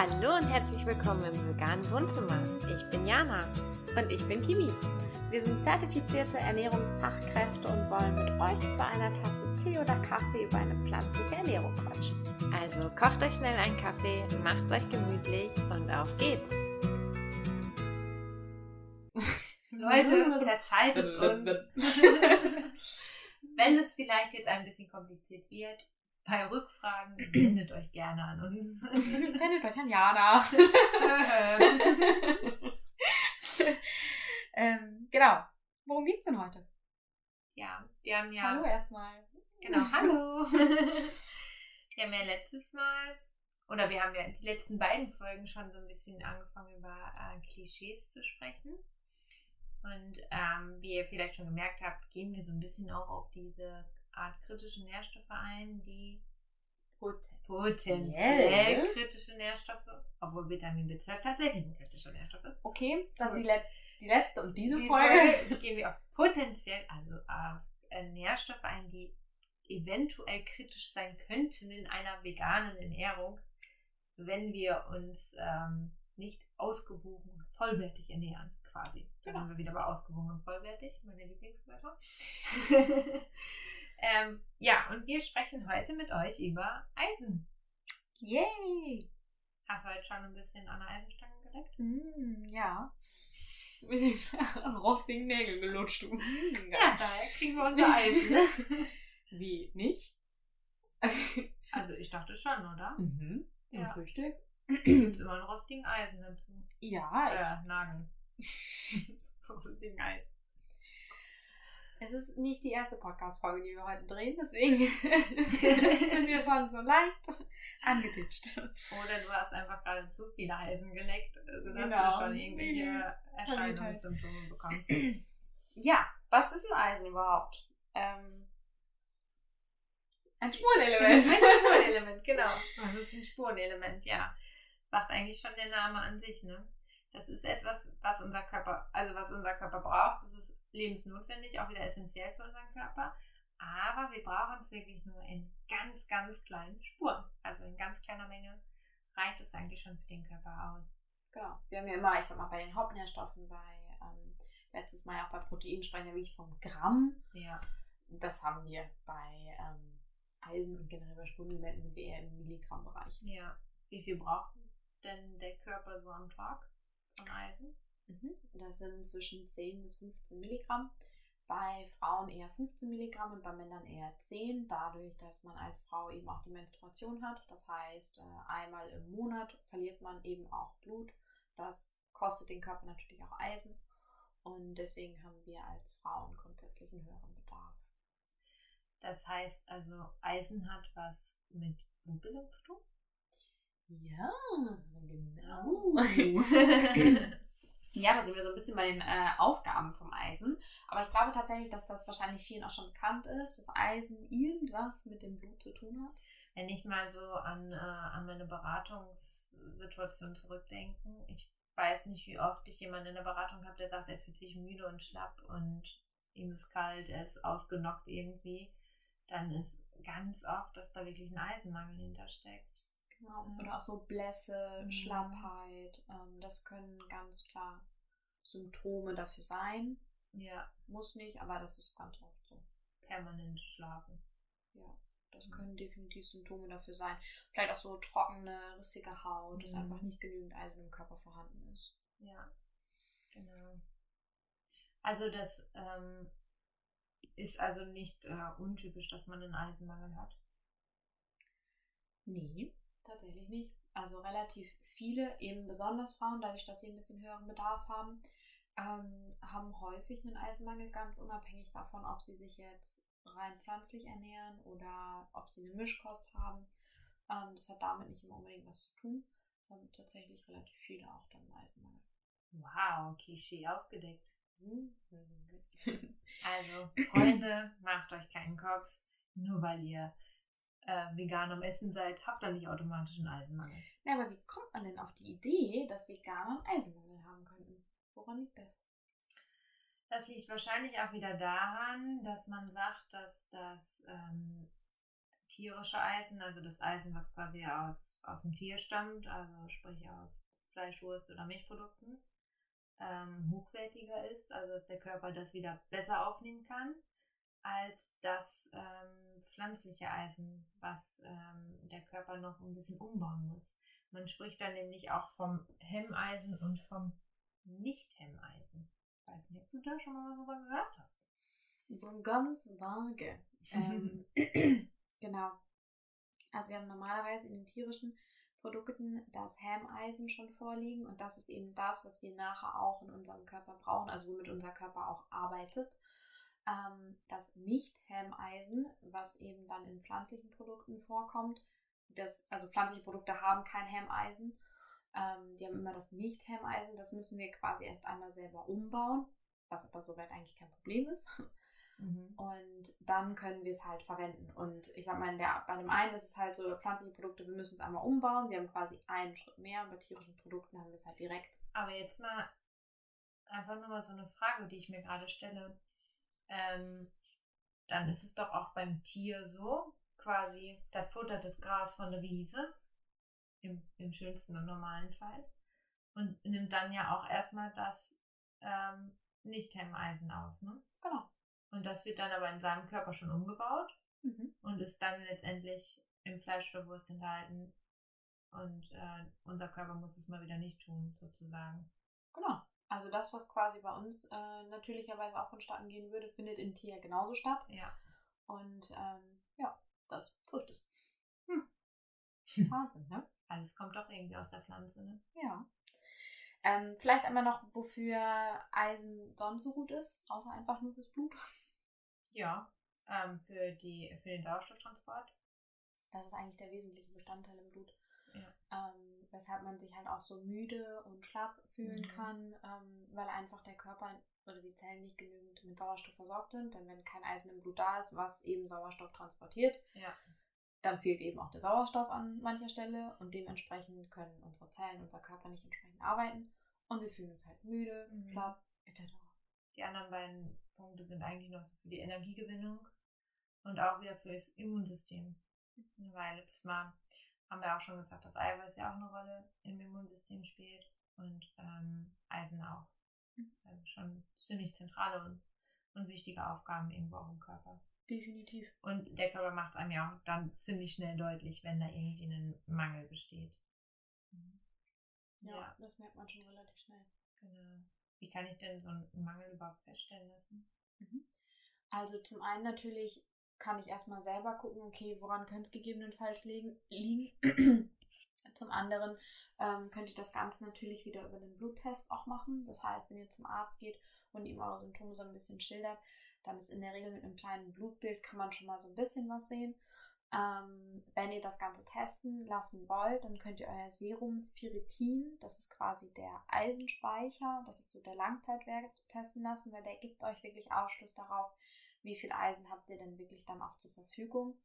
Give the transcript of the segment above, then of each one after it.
Hallo und herzlich willkommen im veganen Wohnzimmer. Ich bin Jana. Und ich bin Kimi. Wir sind zertifizierte Ernährungsfachkräfte und wollen mit euch bei einer Tasse Tee oder Kaffee über eine pflanzliche Ernährung quatschen. Also kocht euch schnell einen Kaffee, macht euch gemütlich und auf geht's. Leute, verzeiht es uns. Wenn es vielleicht jetzt ein bisschen kompliziert wird, bei Rückfragen wendet euch gerne an uns. wendet euch an Jana. ähm, genau. Worum geht's denn heute? Ja, wir haben ja. Hallo erstmal. Genau, hallo. wir haben ja letztes Mal, oder wir haben ja die letzten beiden Folgen schon so ein bisschen angefangen über äh, Klischees zu sprechen. Und ähm, wie ihr vielleicht schon gemerkt habt, gehen wir so ein bisschen auch auf diese Art kritische Nährstoffe ein, die potenziell kritische Nährstoffe, obwohl Vitamin B12 tatsächlich ein kritischer Nährstoff ist. Okay, dann die, Le die, letzte und diese die Folge. Folge gehen wir auf potenziell, also auf äh, Nährstoffe ein, die eventuell kritisch sein könnten in einer veganen Ernährung, wenn wir uns ähm, nicht ausgewogen und vollwertig ernähren, quasi. Dann genau. sind wir wieder bei ausgewogen und vollwertig, meine Lieblingswörter. Ähm, ja, und wir sprechen heute mit euch über Eisen. Yay! Hast du heute schon ein bisschen an der Eisenstange geleckt? Mm, ja. Ein bisschen an rostigen Nägeln gelutscht. Mm, ja, daher kriegen wir unser Eisen. Wie, nicht? also ich dachte schon, oder? Mhm. Im ja. Frühstück. Gibt es immer einen rostigen Eisen dazu? Ja. Äh, Nagel. rostigen Eisen. Es ist nicht die erste Podcast-Folge, die wir heute drehen, deswegen sind wir schon so leicht angeditscht. Oder du hast einfach gerade zu viele Eisen geleckt, sodass genau. du schon irgendwelche mhm. Erscheinungssymptome bekommst. Ja, was ist ein Eisen überhaupt? Ähm, ein Spurenelement. ein Spurenelement, genau. Das ist ein Spurenelement, ja. Sagt eigentlich schon der Name an sich, ne? Das ist etwas, was unser Körper, also was unser Körper braucht. Das ist lebensnotwendig, auch wieder essentiell für unseren Körper. Aber wir brauchen es wirklich nur in ganz, ganz kleinen Spuren. Also in ganz kleiner Menge reicht es eigentlich schon für den Körper aus. Genau. Wir haben ja immer, ich sag mal, bei den Hauptnährstoffen, bei ähm, letztes Mal auch bei Proteinen sprechen wir wirklich vom Gramm. Ja. Das haben wir bei ähm, Eisen und generell bei Spurenelementen sind wir eher im Milligrammbereich. Ja. Wie viel braucht denn der Körper so am Tag von Eisen? Mhm. Das sind zwischen 10 bis 15 Milligramm. Bei Frauen eher 15 Milligramm und bei Männern eher 10, dadurch, dass man als Frau eben auch die Menstruation hat. Das heißt, äh, einmal im Monat verliert man eben auch Blut. Das kostet den Körper natürlich auch Eisen. Und deswegen haben wir als Frauen grundsätzlich einen höheren Bedarf. Das heißt also, Eisen hat was mit Blutbildung zu tun? Ja, genau. Ja, da sind wir so ein bisschen bei den äh, Aufgaben vom Eisen. Aber ich glaube tatsächlich, dass das wahrscheinlich vielen auch schon bekannt ist, dass Eisen irgendwas mit dem Blut zu tun hat. Wenn ich mal so an, äh, an meine Beratungssituation zurückdenken, ich weiß nicht, wie oft ich jemanden in der Beratung habe, der sagt, er fühlt sich müde und schlapp und ihm ist kalt, er ist ausgenockt irgendwie, dann ist ganz oft, dass da wirklich ein Eisenmangel hintersteckt. Genau. Oder auch so Blässe, mhm. Schlappheit. Ähm, das können ganz klar Symptome dafür sein. Ja. Muss nicht, aber das ist ganz oft so. Permanent schlafen. Ja. Das mhm. können definitiv Symptome dafür sein. Vielleicht auch so trockene, rissige Haut, mhm. dass einfach nicht genügend Eisen im Körper vorhanden ist. Ja, genau. Also das ähm, ist also nicht äh, untypisch, dass man einen Eisenmangel hat. Nee, Tatsächlich nicht. Also relativ viele, eben besonders Frauen, dadurch, dass sie ein bisschen höheren Bedarf haben, ähm, haben häufig einen Eisenmangel, ganz unabhängig davon, ob sie sich jetzt rein pflanzlich ernähren oder ob sie eine Mischkost haben. Ähm, das hat damit nicht immer unbedingt was zu tun, sondern tatsächlich relativ viele auch dann einen Eisenmangel. Wow, Klischee aufgedeckt. also, Freunde, macht euch keinen Kopf, nur weil ihr äh, vegan am Essen seid, habt ihr nicht automatisch einen Eisenmangel. Na, aber wie kommt man denn auf die Idee, dass Veganer einen Eisenmangel haben könnten? Woran liegt das? Das liegt wahrscheinlich auch wieder daran, dass man sagt, dass das ähm, tierische Eisen, also das Eisen, was quasi aus, aus dem Tier stammt, also sprich aus Fleisch, Wurst oder Milchprodukten, ähm, hochwertiger ist, also dass der Körper das wieder besser aufnehmen kann, als das ähm, pflanzliche Eisen, was ähm, der Körper noch ein bisschen umbauen muss. Man spricht dann nämlich auch vom Hemmeisen und vom Nicht-Hemmeisen. Ich weiß nicht, ob du da schon mal was darüber gehört hast. So ganz vage. ähm, genau. Also wir haben normalerweise in den tierischen Produkten das Hämeisen schon vorliegen und das ist eben das, was wir nachher auch in unserem Körper brauchen, also womit unser Körper auch arbeitet. Ähm, das Nicht-Hämeisen, was eben dann in pflanzlichen Produkten vorkommt, das, also pflanzliche Produkte haben kein Hämeisen, ähm, die haben immer das Nicht-Hämeisen, das müssen wir quasi erst einmal selber umbauen, was aber soweit eigentlich kein Problem ist. Mhm. Und dann können wir es halt verwenden. Und ich sag mal, der, bei dem einen ist es halt so, pflanzliche Produkte, wir müssen es einmal umbauen. Wir haben quasi einen Schritt mehr und bei tierischen Produkten haben wir es halt direkt. Aber jetzt mal einfach nur mal so eine Frage, die ich mir gerade stelle. Ähm, dann ist es doch auch beim Tier so, quasi, das futtert das Gras von der Wiese, im, im schönsten und normalen Fall, und nimmt dann ja auch erstmal das ähm, Nicht-Hemmeisen auf, ne? Genau. Und das wird dann aber in seinem Körper schon umgebaut mhm. und ist dann letztendlich im Fleisch oder Wurst enthalten. Und äh, unser Körper muss es mal wieder nicht tun, sozusagen. Genau. Also das, was quasi bei uns äh, natürlicherweise auch vonstatten gehen würde, findet im Tier genauso statt. Ja. Und ähm, ja, das trifft es. Hm. Wahnsinn, ne? Alles kommt doch irgendwie aus der Pflanze, ne? Ja. Ähm, vielleicht einmal noch, wofür Eisen sonst so gut ist, außer einfach nur fürs Blut. Ja, ähm, für, die, für den Sauerstofftransport. Das ist eigentlich der wesentliche Bestandteil im Blut. Ja. Ähm, weshalb man sich halt auch so müde und schlapp fühlen mhm. kann, ähm, weil einfach der Körper oder die Zellen nicht genügend mit Sauerstoff versorgt sind. Denn wenn kein Eisen im Blut da ist, was eben Sauerstoff transportiert, ja dann fehlt eben auch der Sauerstoff an mancher Stelle und dementsprechend können unsere Zellen, unser Körper nicht entsprechend arbeiten und wir fühlen uns halt müde, mhm. schlapp, etc. Die anderen beiden Punkte sind eigentlich noch so für die Energiegewinnung und auch wieder für das Immunsystem. Mhm. Weil letztes Mal haben wir auch schon gesagt, dass Eiweiß ja auch eine Rolle im Immunsystem spielt und ähm, Eisen auch. Mhm. Also schon ziemlich zentrale und, und wichtige Aufgaben irgendwo auch im Körper. Definitiv. Und der Körper macht es einem ja auch dann ziemlich schnell deutlich, wenn da irgendwie ein Mangel besteht. Mhm. Ja, ja, das merkt man schon relativ schnell. Genau. Wie kann ich denn so einen Mangel überhaupt feststellen lassen? Mhm. Also zum einen natürlich kann ich erstmal selber gucken, okay, woran könnte es gegebenenfalls liegen. zum anderen ähm, könnt ihr das Ganze natürlich wieder über den Bluttest auch machen. Das heißt, wenn ihr zum Arzt geht und ihm eure Symptome so ein bisschen schildert, dann ist in der Regel mit einem kleinen Blutbild kann man schon mal so ein bisschen was sehen. Ähm, wenn ihr das Ganze testen lassen wollt, dann könnt ihr euer Serum Ferritin, das ist quasi der Eisenspeicher, das ist so der Langzeitwert, testen lassen, weil der gibt euch wirklich Aufschluss darauf, wie viel Eisen habt ihr denn wirklich dann auch zur Verfügung.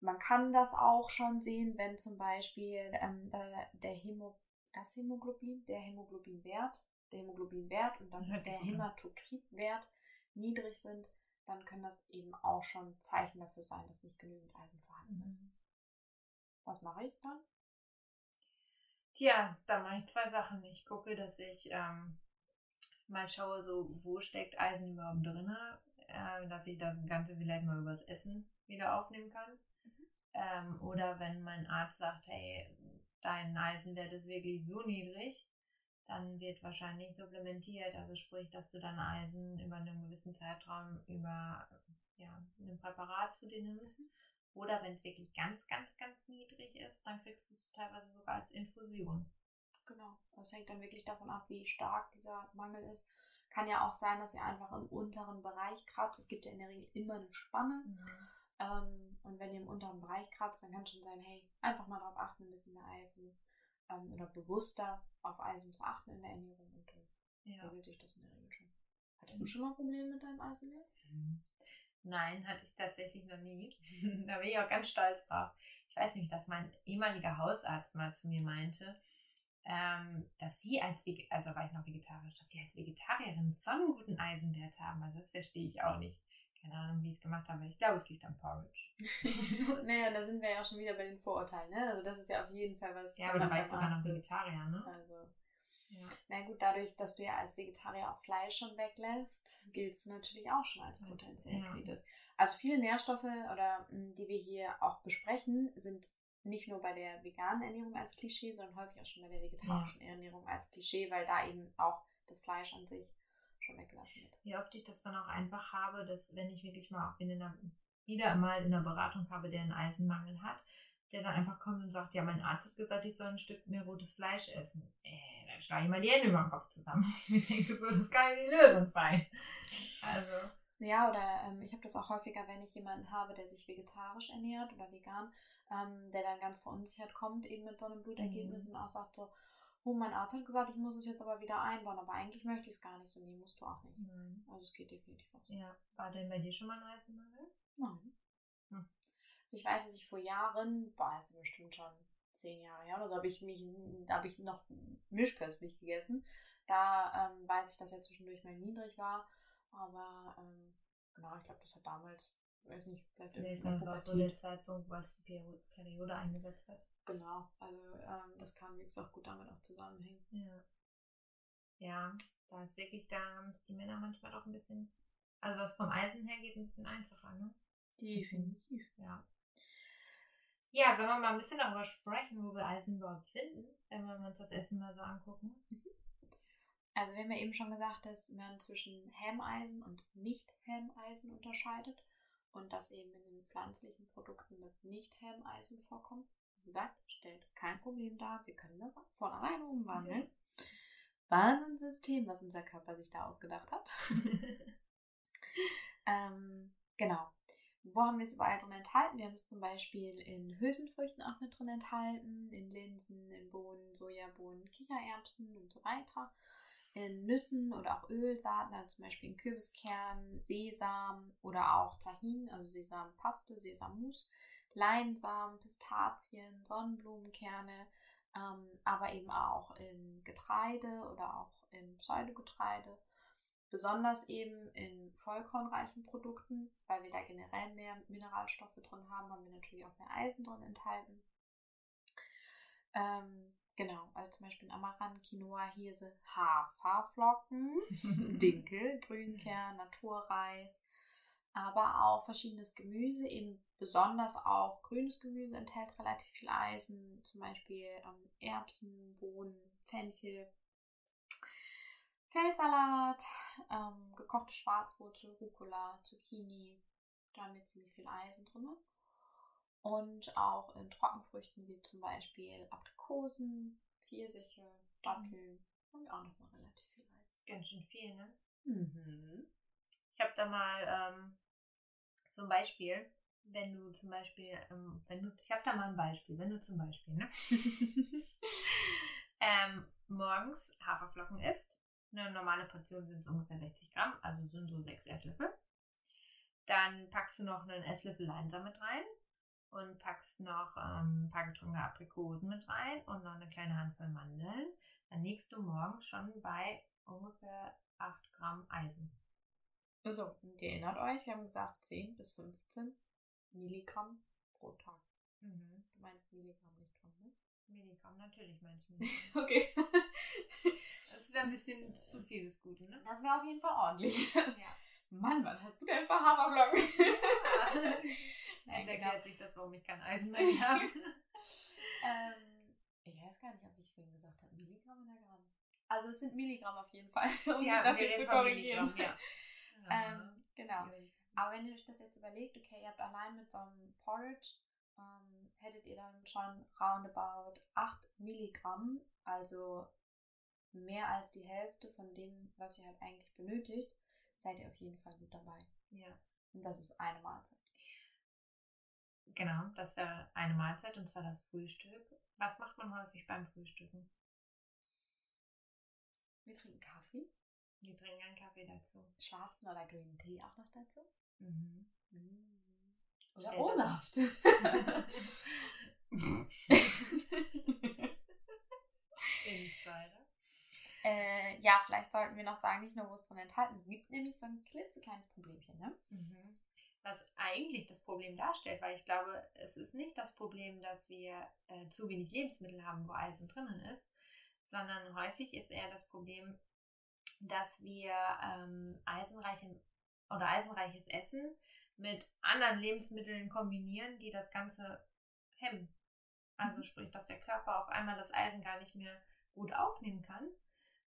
Man kann das auch schon sehen, wenn zum Beispiel ähm, der, Hämo, das Hämoglobin, der Hämoglobinwert, der Hämoglobinwert und dann der Hämatokritwert niedrig sind, dann können das eben auch schon Zeichen dafür sein, dass nicht genügend Eisen vorhanden ist. Mhm. Was mache ich dann? Tja, da mache ich zwei Sachen. Ich gucke, dass ich ähm, mal schaue, so wo steckt Eisen überhaupt drin, äh, dass ich das Ganze vielleicht mal übers Essen wieder aufnehmen kann. Mhm. Ähm, oder wenn mein Arzt sagt, hey, dein Eisenwert ist wirklich so niedrig, dann wird wahrscheinlich supplementiert, also sprich, dass du dann Eisen über einen gewissen Zeitraum über ja, ein Präparat zu dir nimmst. Oder wenn es wirklich ganz, ganz, ganz niedrig ist, dann kriegst du es teilweise sogar als Infusion. Genau. Das hängt dann wirklich davon ab, wie stark dieser Mangel ist. Kann ja auch sein, dass ihr einfach im unteren Bereich kratzt. Es gibt ja in der Regel immer eine Spanne. Mhm. Ähm, und wenn ihr im unteren Bereich kratzt, dann kann es schon sein, hey, einfach mal darauf achten, ein bisschen mehr Eisen ähm, oder bewusster auf Eisen zu achten in der Ernährung und dann ja. regelt sich das in der Regel schon. Hattest du schon mal Probleme mit deinem Eisenwert? Mhm. Nein, hatte ich tatsächlich noch nie. da bin ich auch ganz stolz drauf. Ich weiß nicht, dass mein ehemaliger Hausarzt mal zu mir meinte, ähm, dass sie als, also war ich noch vegetarisch, dass sie als Vegetarierin so einen guten Eisenwert haben. Also das verstehe ich auch nicht. Keine Ahnung, wie ich es gemacht habe. Ich glaube, es liegt am Porridge. naja, da sind wir ja auch schon wieder bei den Vorurteilen, ne? Also das ist ja auf jeden Fall was. Ja, aber da war ich sogar noch. Vegetarier, ne? Also, Ja. na gut, dadurch, dass du ja als Vegetarier auch Fleisch schon weglässt, giltst du natürlich auch schon als potenziell Ja. kritisch. Also viele Nährstoffe oder mh, die wir hier auch besprechen, sind nicht nur bei der veganen Ernährung als Klischee, sondern häufig auch schon bei der vegetarischen Ernährung als Klischee, weil da eben auch das Fleisch an sich schon weggelassen wird. Wie oft ich das dann auch einfach habe, dass wenn ich wirklich mal auch in einer, wieder mal in einer Beratung habe, der einen Eisenmangel hat, der dann einfach kommt und sagt, ja, mein Arzt hat gesagt, ich soll ein Stück mehr rotes Fleisch essen. Äh, dann schlage ich mal die Hände über den Kopf zusammen. Ich denke so, das kann ja die Lösung sein. Also, Ja, oder ähm, ich habe das auch häufiger, wenn ich jemanden habe, der sich vegetarisch ernährt oder vegan, ähm, der dann ganz verunsichert kommt, eben mit so einem Blutergebnis Mhm. und auch sagt so, oh, mein Arzt hat gesagt, ich muss es jetzt aber wieder einbauen, aber eigentlich möchte ich es gar nicht so, nee, musst du auch nicht. nein. Also es geht definitiv auch so. Ja, war denn bei dir schon mal ein Eisenmangel? Nein. Hm. Also ich weiß, dass ich vor Jahren, boah, ist bestimmt schon zehn Jahre her, oder so habe ich mich, da habe ich noch milchköstlich gegessen. Da ähm, weiß ich, dass er zwischendurch mal niedrig war, aber ähm, genau, ich glaube, das hat damals, weiß nicht, vielleicht war das auch so der Zeitpunkt, was die Peri- Periode eingesetzt hat. Genau, also ähm, das kann wie gesagt gut damit auch zusammenhängen. Ja. Ja, da ist wirklich, da haben es die Männer manchmal doch ein bisschen, also was vom Eisen her geht, ein bisschen einfacher, ne? Definitiv. Ja. Ja, sollen wir mal ein bisschen darüber sprechen, wo wir Eisen überhaupt finden, wenn wir uns das Essen mal so angucken? Also wir haben ja eben schon gesagt, dass man zwischen Helmeisen und Nicht-Helmeisen unterscheidet und dass eben in den pflanzlichen Produkten das Nicht-Helmeisen vorkommt. Wie gesagt, stellt kein Problem dar. Wir können das von alleine umwandeln. Wahnsinnssystem, was unser Körper sich da ausgedacht hat. ähm, genau. Wo haben wir es überall drin enthalten? Wir haben es zum Beispiel in Hülsenfrüchten auch mit drin enthalten, in Linsen, in Bohnen, Sojabohnen, Kichererbsen und so weiter. In Nüssen oder auch Ölsaaten, also zum Beispiel in Kürbiskernen, Sesam oder auch Tahin, also Sesampaste, Sesammus, Leinsamen, Pistazien, Sonnenblumenkerne, ähm, aber eben auch in Getreide oder auch in Pseudogetreide. Besonders eben in vollkornreichen Produkten, weil wir da generell mehr Mineralstoffe drin haben, haben wir natürlich auch mehr Eisen drin enthalten. Ähm, genau, also zum Beispiel Amaranth, Quinoa, Hirse, Haferflocken, Dinkel, Grünkern, Naturreis, aber auch verschiedenes Gemüse, eben besonders auch grünes Gemüse enthält relativ viel Eisen, zum Beispiel ähm, Erbsen, Bohnen, Fenchel, Feldsalat, ähm, gekochte Schwarzwurzel, Rucola, Zucchini, damit ziemlich viel Eisen drin. Und auch in Trockenfrüchten wie zum Beispiel Aprikosen, Pfirsiche, Datteln haben wir auch nochmal relativ viel Eisen. Ganz schön viel, ne? Mhm. Ich habe da mal ähm, zum Beispiel, wenn du zum Beispiel, ähm, wenn du, ich habe da mal ein Beispiel, wenn du zum Beispiel, ne? ähm, morgens Haferflocken isst, eine normale Portion sind so ungefähr 60 Gramm, also sind so sechs Esslöffel. Dann packst du noch einen Esslöffel Leinsamen mit rein und packst noch ähm, ein paar getrocknete Aprikosen mit rein und noch eine kleine Handvoll Mandeln. Dann liegst du morgens schon bei ungefähr 8 Gramm Eisen. So, und ihr erinnert euch, wir haben gesagt 10 bis 15 Milligramm pro Tag. Mhm. Du meinst Milligramm nicht Gramm, ne? Milligramm, natürlich manchmal. Okay. Das wäre ein bisschen zu viel des Guten, ne? Das wäre auf jeden Fall ordentlich. Ja. Mann, wann hast du denn für Haferflocken? Nein, Jetzt genau. erklärt sich das, warum ich kein Eisen mehr habe. ähm, ich weiß gar nicht, ob ich vorhin gesagt habe, Milligramm oder Gramm. Also es sind Milligramm auf jeden Fall, um ja, das jetzt zu korrigieren. Ja. Ähm, genau. Aber wenn ihr euch das jetzt überlegt, okay, ihr habt allein mit so einem Porridge, ähm, hättet ihr dann schon roundabout 8 Milligramm, also mehr als die Hälfte von dem, was ihr halt eigentlich benötigt, seid ihr auf jeden Fall gut dabei. Ja. Und das ist eine Mahlzeit. Genau, das wäre eine Mahlzeit und zwar das Frühstück. Was macht man häufig beim Frühstücken? Wir trinken Kaffee, Wir trinken einen Kaffee dazu. schwarzen oder grünen Tee auch noch dazu. Mhm. Oder Stellt das- O-Saft. Insider. Äh, ja, vielleicht sollten wir noch sagen, nicht nur, wo es drin enthalten ist. Es gibt nämlich so ein klitzekleines Problemchen, ne? Mhm. Was eigentlich das Problem darstellt, weil ich glaube, es ist nicht das Problem, dass wir äh, zu wenig Lebensmittel haben, wo Eisen drinnen ist, sondern häufig ist eher das Problem, dass wir ähm, eisenreiche oder eisenreiches Essen mit anderen Lebensmitteln kombinieren, die das Ganze hemmen. Also sprich, dass der Körper auf einmal das Eisen gar nicht mehr gut aufnehmen kann,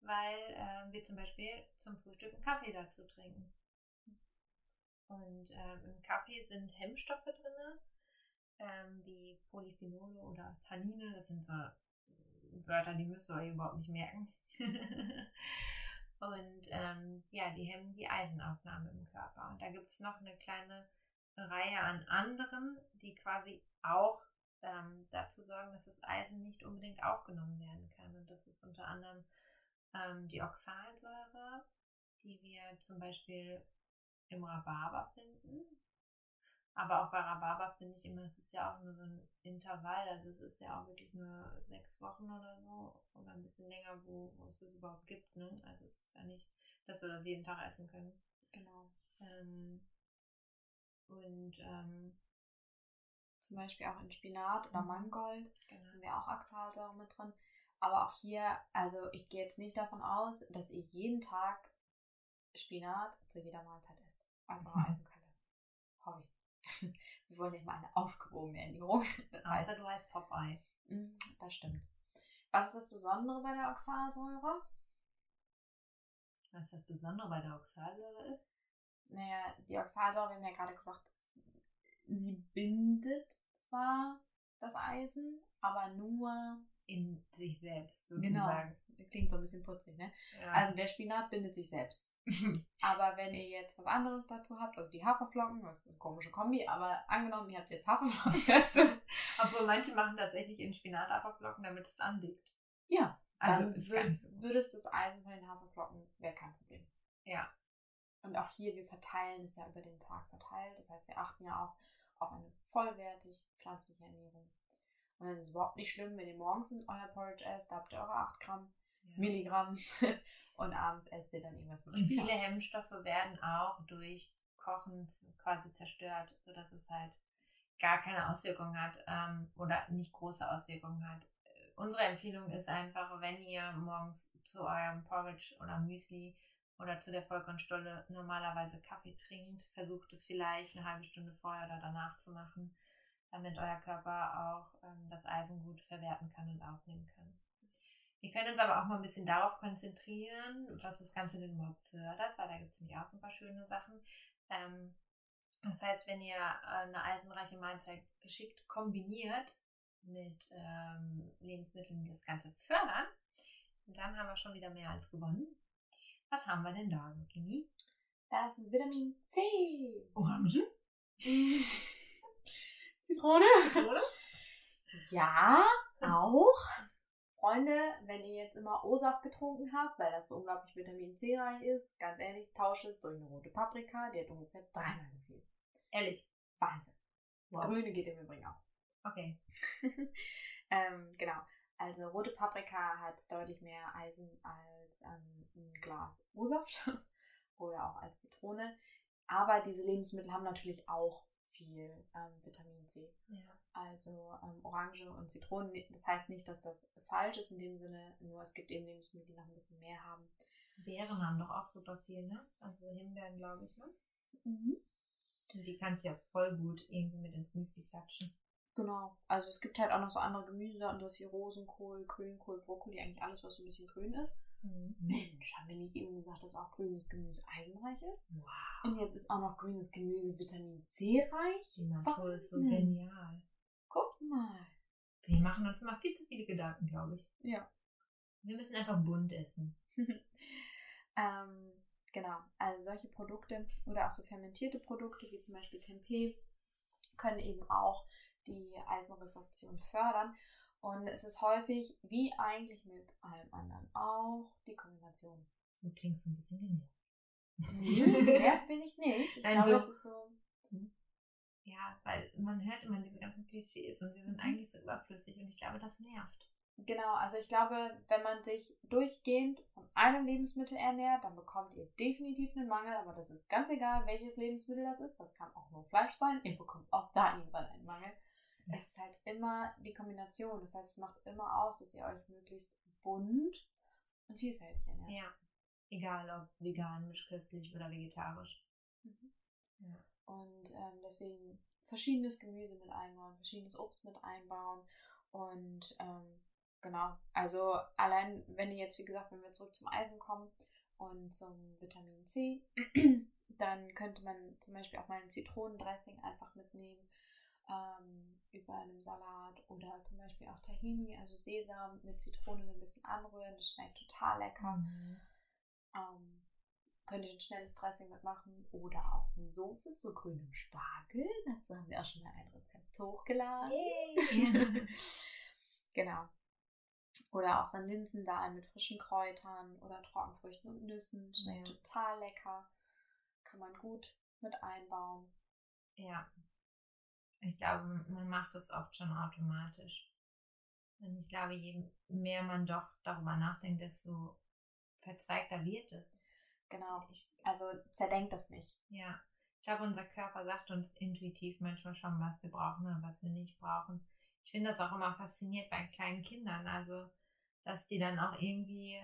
weil äh, wir zum Beispiel zum Frühstück einen Kaffee dazu trinken. Und ähm, im Kaffee sind Hemmstoffe drin, ähm, wie Polyphenole oder Tannine. Das sind so Wörter, die müsst ihr euch überhaupt nicht merken. Und ähm, ja, die hemmen die Eisenaufnahme im Körper. Und da gibt es noch eine kleine Reihe an anderen, die quasi auch ähm, dazu sorgen, dass das Eisen nicht unbedingt aufgenommen werden kann. Und das ist unter anderem ähm, die Oxalsäure, die wir zum Beispiel im Rhabarber finden. Aber auch bei Rhabarber finde ich immer, es ist ja auch nur so ein Intervall, also es ist ja auch wirklich nur sechs Wochen oder so oder ein bisschen länger, wo, wo es das überhaupt gibt. Ne? Also es ist ja nicht, dass wir das jeden Tag essen können. Genau. Ähm, und ähm, Zum Beispiel auch in Spinat oder Mhm. Mangold genau. haben wir auch Oxalsäure mit drin. Aber auch hier, also ich gehe jetzt nicht davon aus, dass ihr jeden Tag Spinat zu jeder Mahlzeit esst. Also Mhm. Eisenquelle. Hoffe ich. Wir wollen nicht mal eine ausgewogene Ernährung. Das heißt, Außer du heißt Popeye. Mm, Das stimmt. Was ist das Besondere bei der Oxalsäure? Was das Besondere bei der Oxalsäure ist? Naja, die Oxalsäure, wir haben ja gerade gesagt, sie bindet zwar das Eisen, aber nur. In sich selbst Genau. sozusagen. Klingt so ein bisschen putzig, ne? Ja. Also der Spinat bindet sich selbst. Aber wenn ihr jetzt was anderes dazu habt, also die Haferflocken, das ist eine komische Kombi, aber angenommen, ihr habt jetzt Haferflocken. Obwohl manche machen tatsächlich in Spinat Haferflocken, damit es andickt. Ja, Also dann ist wür- gar nicht so. würdest das Eisen von den Haferflocken, wäre kein Problem. Ja. Und auch hier, wir verteilen es ja über den Tag verteilt. Das heißt, wir achten ja auch auf eine vollwertig pflanzliche Ernährung. Und dann ist es überhaupt nicht schlimm, wenn ihr morgens euer Porridge esst, da habt ihr eure 8 Gramm, Milligramm und abends esst ihr dann irgendwas mit Spinat. viele Hemmstoffe werden auch durch Kochen quasi zerstört, sodass es halt gar keine Auswirkungen hat ähm, oder nicht große Auswirkungen hat. Unsere Empfehlung ist einfach, wenn ihr morgens zu eurem Porridge oder Müsli oder zu der Vollkornstulle normalerweise Kaffee trinkt, versucht es vielleicht eine halbe Stunde vorher oder danach zu machen, damit euer Körper auch ähm, das Eisen gut verwerten kann und aufnehmen kann. Wir können uns aber auch mal ein bisschen darauf konzentrieren, was das Ganze denn überhaupt fördert, weil da gibt es nämlich auch so ein paar schöne Sachen. Ähm, das heißt, wenn ihr äh, eine eisenreiche Mahlzeit geschickt kombiniert mit ähm, Lebensmitteln, die das Ganze fördern, dann haben wir schon wieder mehr als gewonnen. Was haben wir denn da, Kimi? Da ist Vitamin C. Orangen? Zitrone. Zitrone? Ja, auch. Freunde, wenn ihr jetzt immer O-Saft getrunken habt, weil das so unglaublich Vitamin C reich ist, ganz ehrlich, tausche es durch eine rote Paprika, die hat ungefähr dreimal so viel. Ehrlich. Wahnsinn. Wow. Grüne geht im Übrigen auch. Okay. ähm, genau. Also rote Paprika hat deutlich mehr Eisen als ähm, ein Glas O-Saft oder auch als Zitrone. Aber diese Lebensmittel haben natürlich auch viel ähm, Vitamin C. Ja. Also ähm, Orange und Zitronen. Das heißt nicht, dass das falsch ist in dem Sinne, nur es gibt eben Lebensmittel, die noch ein bisschen mehr haben. Beeren haben doch auch super viel, ne? Also Himbeeren, glaube ich, ne? Mhm. Und die kannst du ja voll gut irgendwie mit ins Müsli klatschen. Genau. Also es gibt halt auch noch so andere Gemüse, anderes wie Rosenkohl, Grünkohl, Brokkoli, eigentlich alles, was so ein bisschen grün ist. Mensch, haben wir nicht eben gesagt, dass auch grünes Gemüse eisenreich ist? Wow. Und jetzt ist auch noch grünes Gemüse Vitamin C reich. Die Natur ist so genial. Guck mal. Wir machen uns immer viel zu viele Gedanken, glaube ich. Ja. Wir müssen einfach bunt essen. ähm, genau. Also solche Produkte oder auch so fermentierte Produkte wie zum Beispiel Tempeh können eben auch die Eisenresorption fördern. Und es ist häufig, wie eigentlich mit allem anderen auch, die Kombination. Du klingst so ein bisschen genervt. Nervt bin ich nicht. Ich Nein, glaube, so- es ist so. Ja, weil man hört immer diese ganzen Klischees und sie sind eigentlich so überflüssig und ich glaube, das nervt. Genau, also ich glaube, wenn man sich durchgehend von einem Lebensmittel ernährt, dann bekommt ihr definitiv einen Mangel, aber das ist ganz egal, welches Lebensmittel das ist. Das kann auch nur Fleisch sein. Ihr bekommt auch da irgendwann einen Mangel. Es ist halt immer die Kombination. Das heißt, es macht immer aus, dass ihr euch möglichst bunt und vielfältig ernährt. Ja, egal ob vegan, mischköstlich oder vegetarisch. Mhm. Ja. Und ähm, deswegen verschiedenes Gemüse mit einbauen, verschiedenes Obst mit einbauen und ähm, genau, also allein wenn ihr jetzt, wie gesagt, wenn wir zurück zum Eisen kommen und zum Vitamin C, dann könnte man zum Beispiel auch mal ein Zitronendressing einfach mitnehmen ähm, über einem Salat oder zum Beispiel auch Tahini, also Sesam mit Zitrone ein bisschen anrühren. Das schmeckt total lecker. Mhm. Ähm, könnt ihr ein schnelles Dressing mitmachen oder auch eine Soße zu grünem Spargel. Dazu haben wir auch schon mal ein Rezept hochgeladen. Yay. genau. Oder auch so ein Linsendahl mit frischen Kräutern oder Trockenfrüchten und Nüssen. Schmeckt ja. total lecker. Kann man gut mit einbauen. Ja, ich glaube, man macht das oft schon automatisch. Und ich glaube, je mehr man doch darüber nachdenkt, desto verzweigter wird es. Genau. Ich, also zerdenkt das nicht. Ja. Ich glaube, unser Körper sagt uns intuitiv manchmal schon, was wir brauchen und was wir nicht brauchen. Ich finde das auch immer faszinierend bei kleinen Kindern. Also, dass die dann auch irgendwie äh,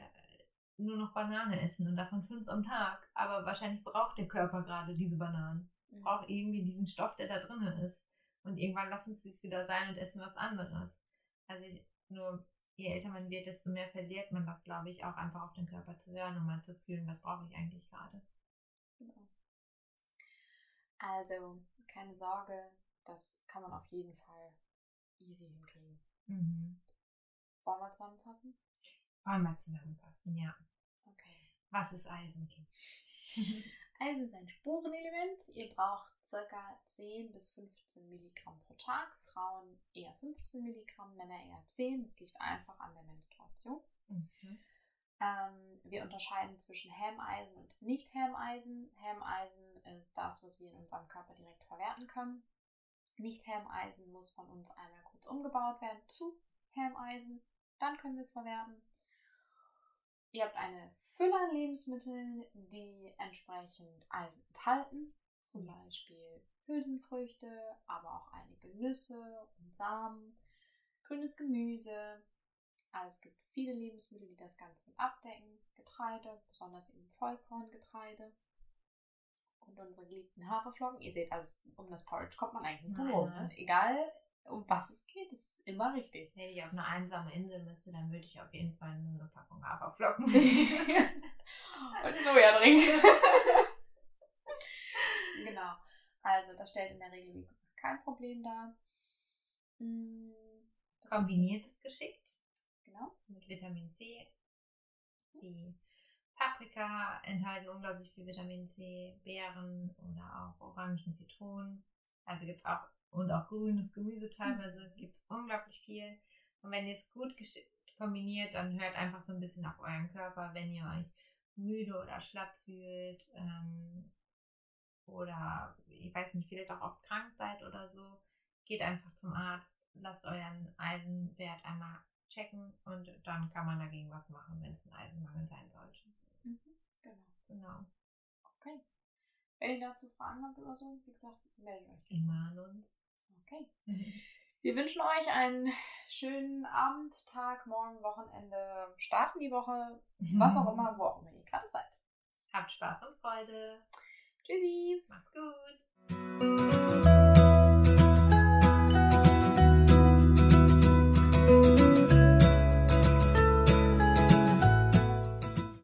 nur noch Banane essen und davon fünf am Tag. Aber wahrscheinlich braucht der Körper gerade diese Bananen. Mhm. Braucht irgendwie diesen Stoff, der da drin ist. Und irgendwann lassen sie es wieder sein und essen was anderes. Also ich, nur je älter man wird, desto mehr verliert man das, glaube ich, auch einfach auf den Körper zu hören und mal zu fühlen, was brauche ich eigentlich gerade. Genau. Also, keine Sorge, das kann man auf jeden Fall easy hinkriegen. Mhm. Wollen wir zusammenfassen? Wollen wir zusammenfassen, ja. Okay. Was ist Eisen, Kim? Eisen ist ein Spurenelement. Ihr braucht ca. 10 bis 15 Milligramm pro Tag. Frauen eher 15 Milligramm, Männer eher 10. Das liegt einfach an der Menstruation. Mhm. Ähm, wir unterscheiden zwischen Helmeisen und Nicht-Helmeisen. Helmeisen ist das, was wir in unserem Körper direkt verwerten können. Nicht-Helmeisen muss von uns einmal kurz umgebaut werden zu Helmeisen. Dann können wir es verwerten. Ihr habt eine Fülle an Lebensmitteln, die entsprechend Eisen enthalten. Zum Beispiel Hülsenfrüchte, aber auch einige Nüsse und Samen, grünes Gemüse. Also es gibt viele Lebensmittel, die das Ganze mit abdecken. Getreide, besonders eben Vollkorngetreide. Und unsere geliebten Haferflocken. Ihr seht, also um das Porridge kommt man eigentlich nicht drum ne? Egal, um was es geht, es ist immer richtig. Wenn ich auf eine einsame Insel müsste, dann würde ich auf jeden Fall nur eine Packung Haferflocken und Soja trinken. genau. Also das stellt in der Regel kein Problem dar. Hm, Kombiniert es geschickt. Genau. Mit Vitamin C. Die Paprika enthalten unglaublich viel Vitamin C, Beeren oder auch Orangen, Zitronen. Also gibt es auch, und auch grünes Gemüse teilweise, mhm. gibt es unglaublich viel. Und wenn ihr es gut geschickt kombiniert, dann hört einfach so ein bisschen auf euren Körper, wenn ihr euch müde oder schlapp fühlt ähm, oder ich weiß nicht, vielleicht auch oft krank seid oder so, geht einfach zum Arzt, lasst euren Eisenwert einmal checken und dann kann man dagegen was machen, wenn es ein Eisenmangel sein sollte. Mhm, genau. Genau. Okay. Wenn ihr dazu Fragen habt oder so, wie gesagt, meldet euch. Immer an uns. Okay. Wir wünschen euch einen schönen Abend, Tag, Morgen, Wochenende, Start in die Woche, was auch immer, wo auch immer ihr gerade seid. Habt Spaß und Freude. Tschüssi. Macht's gut.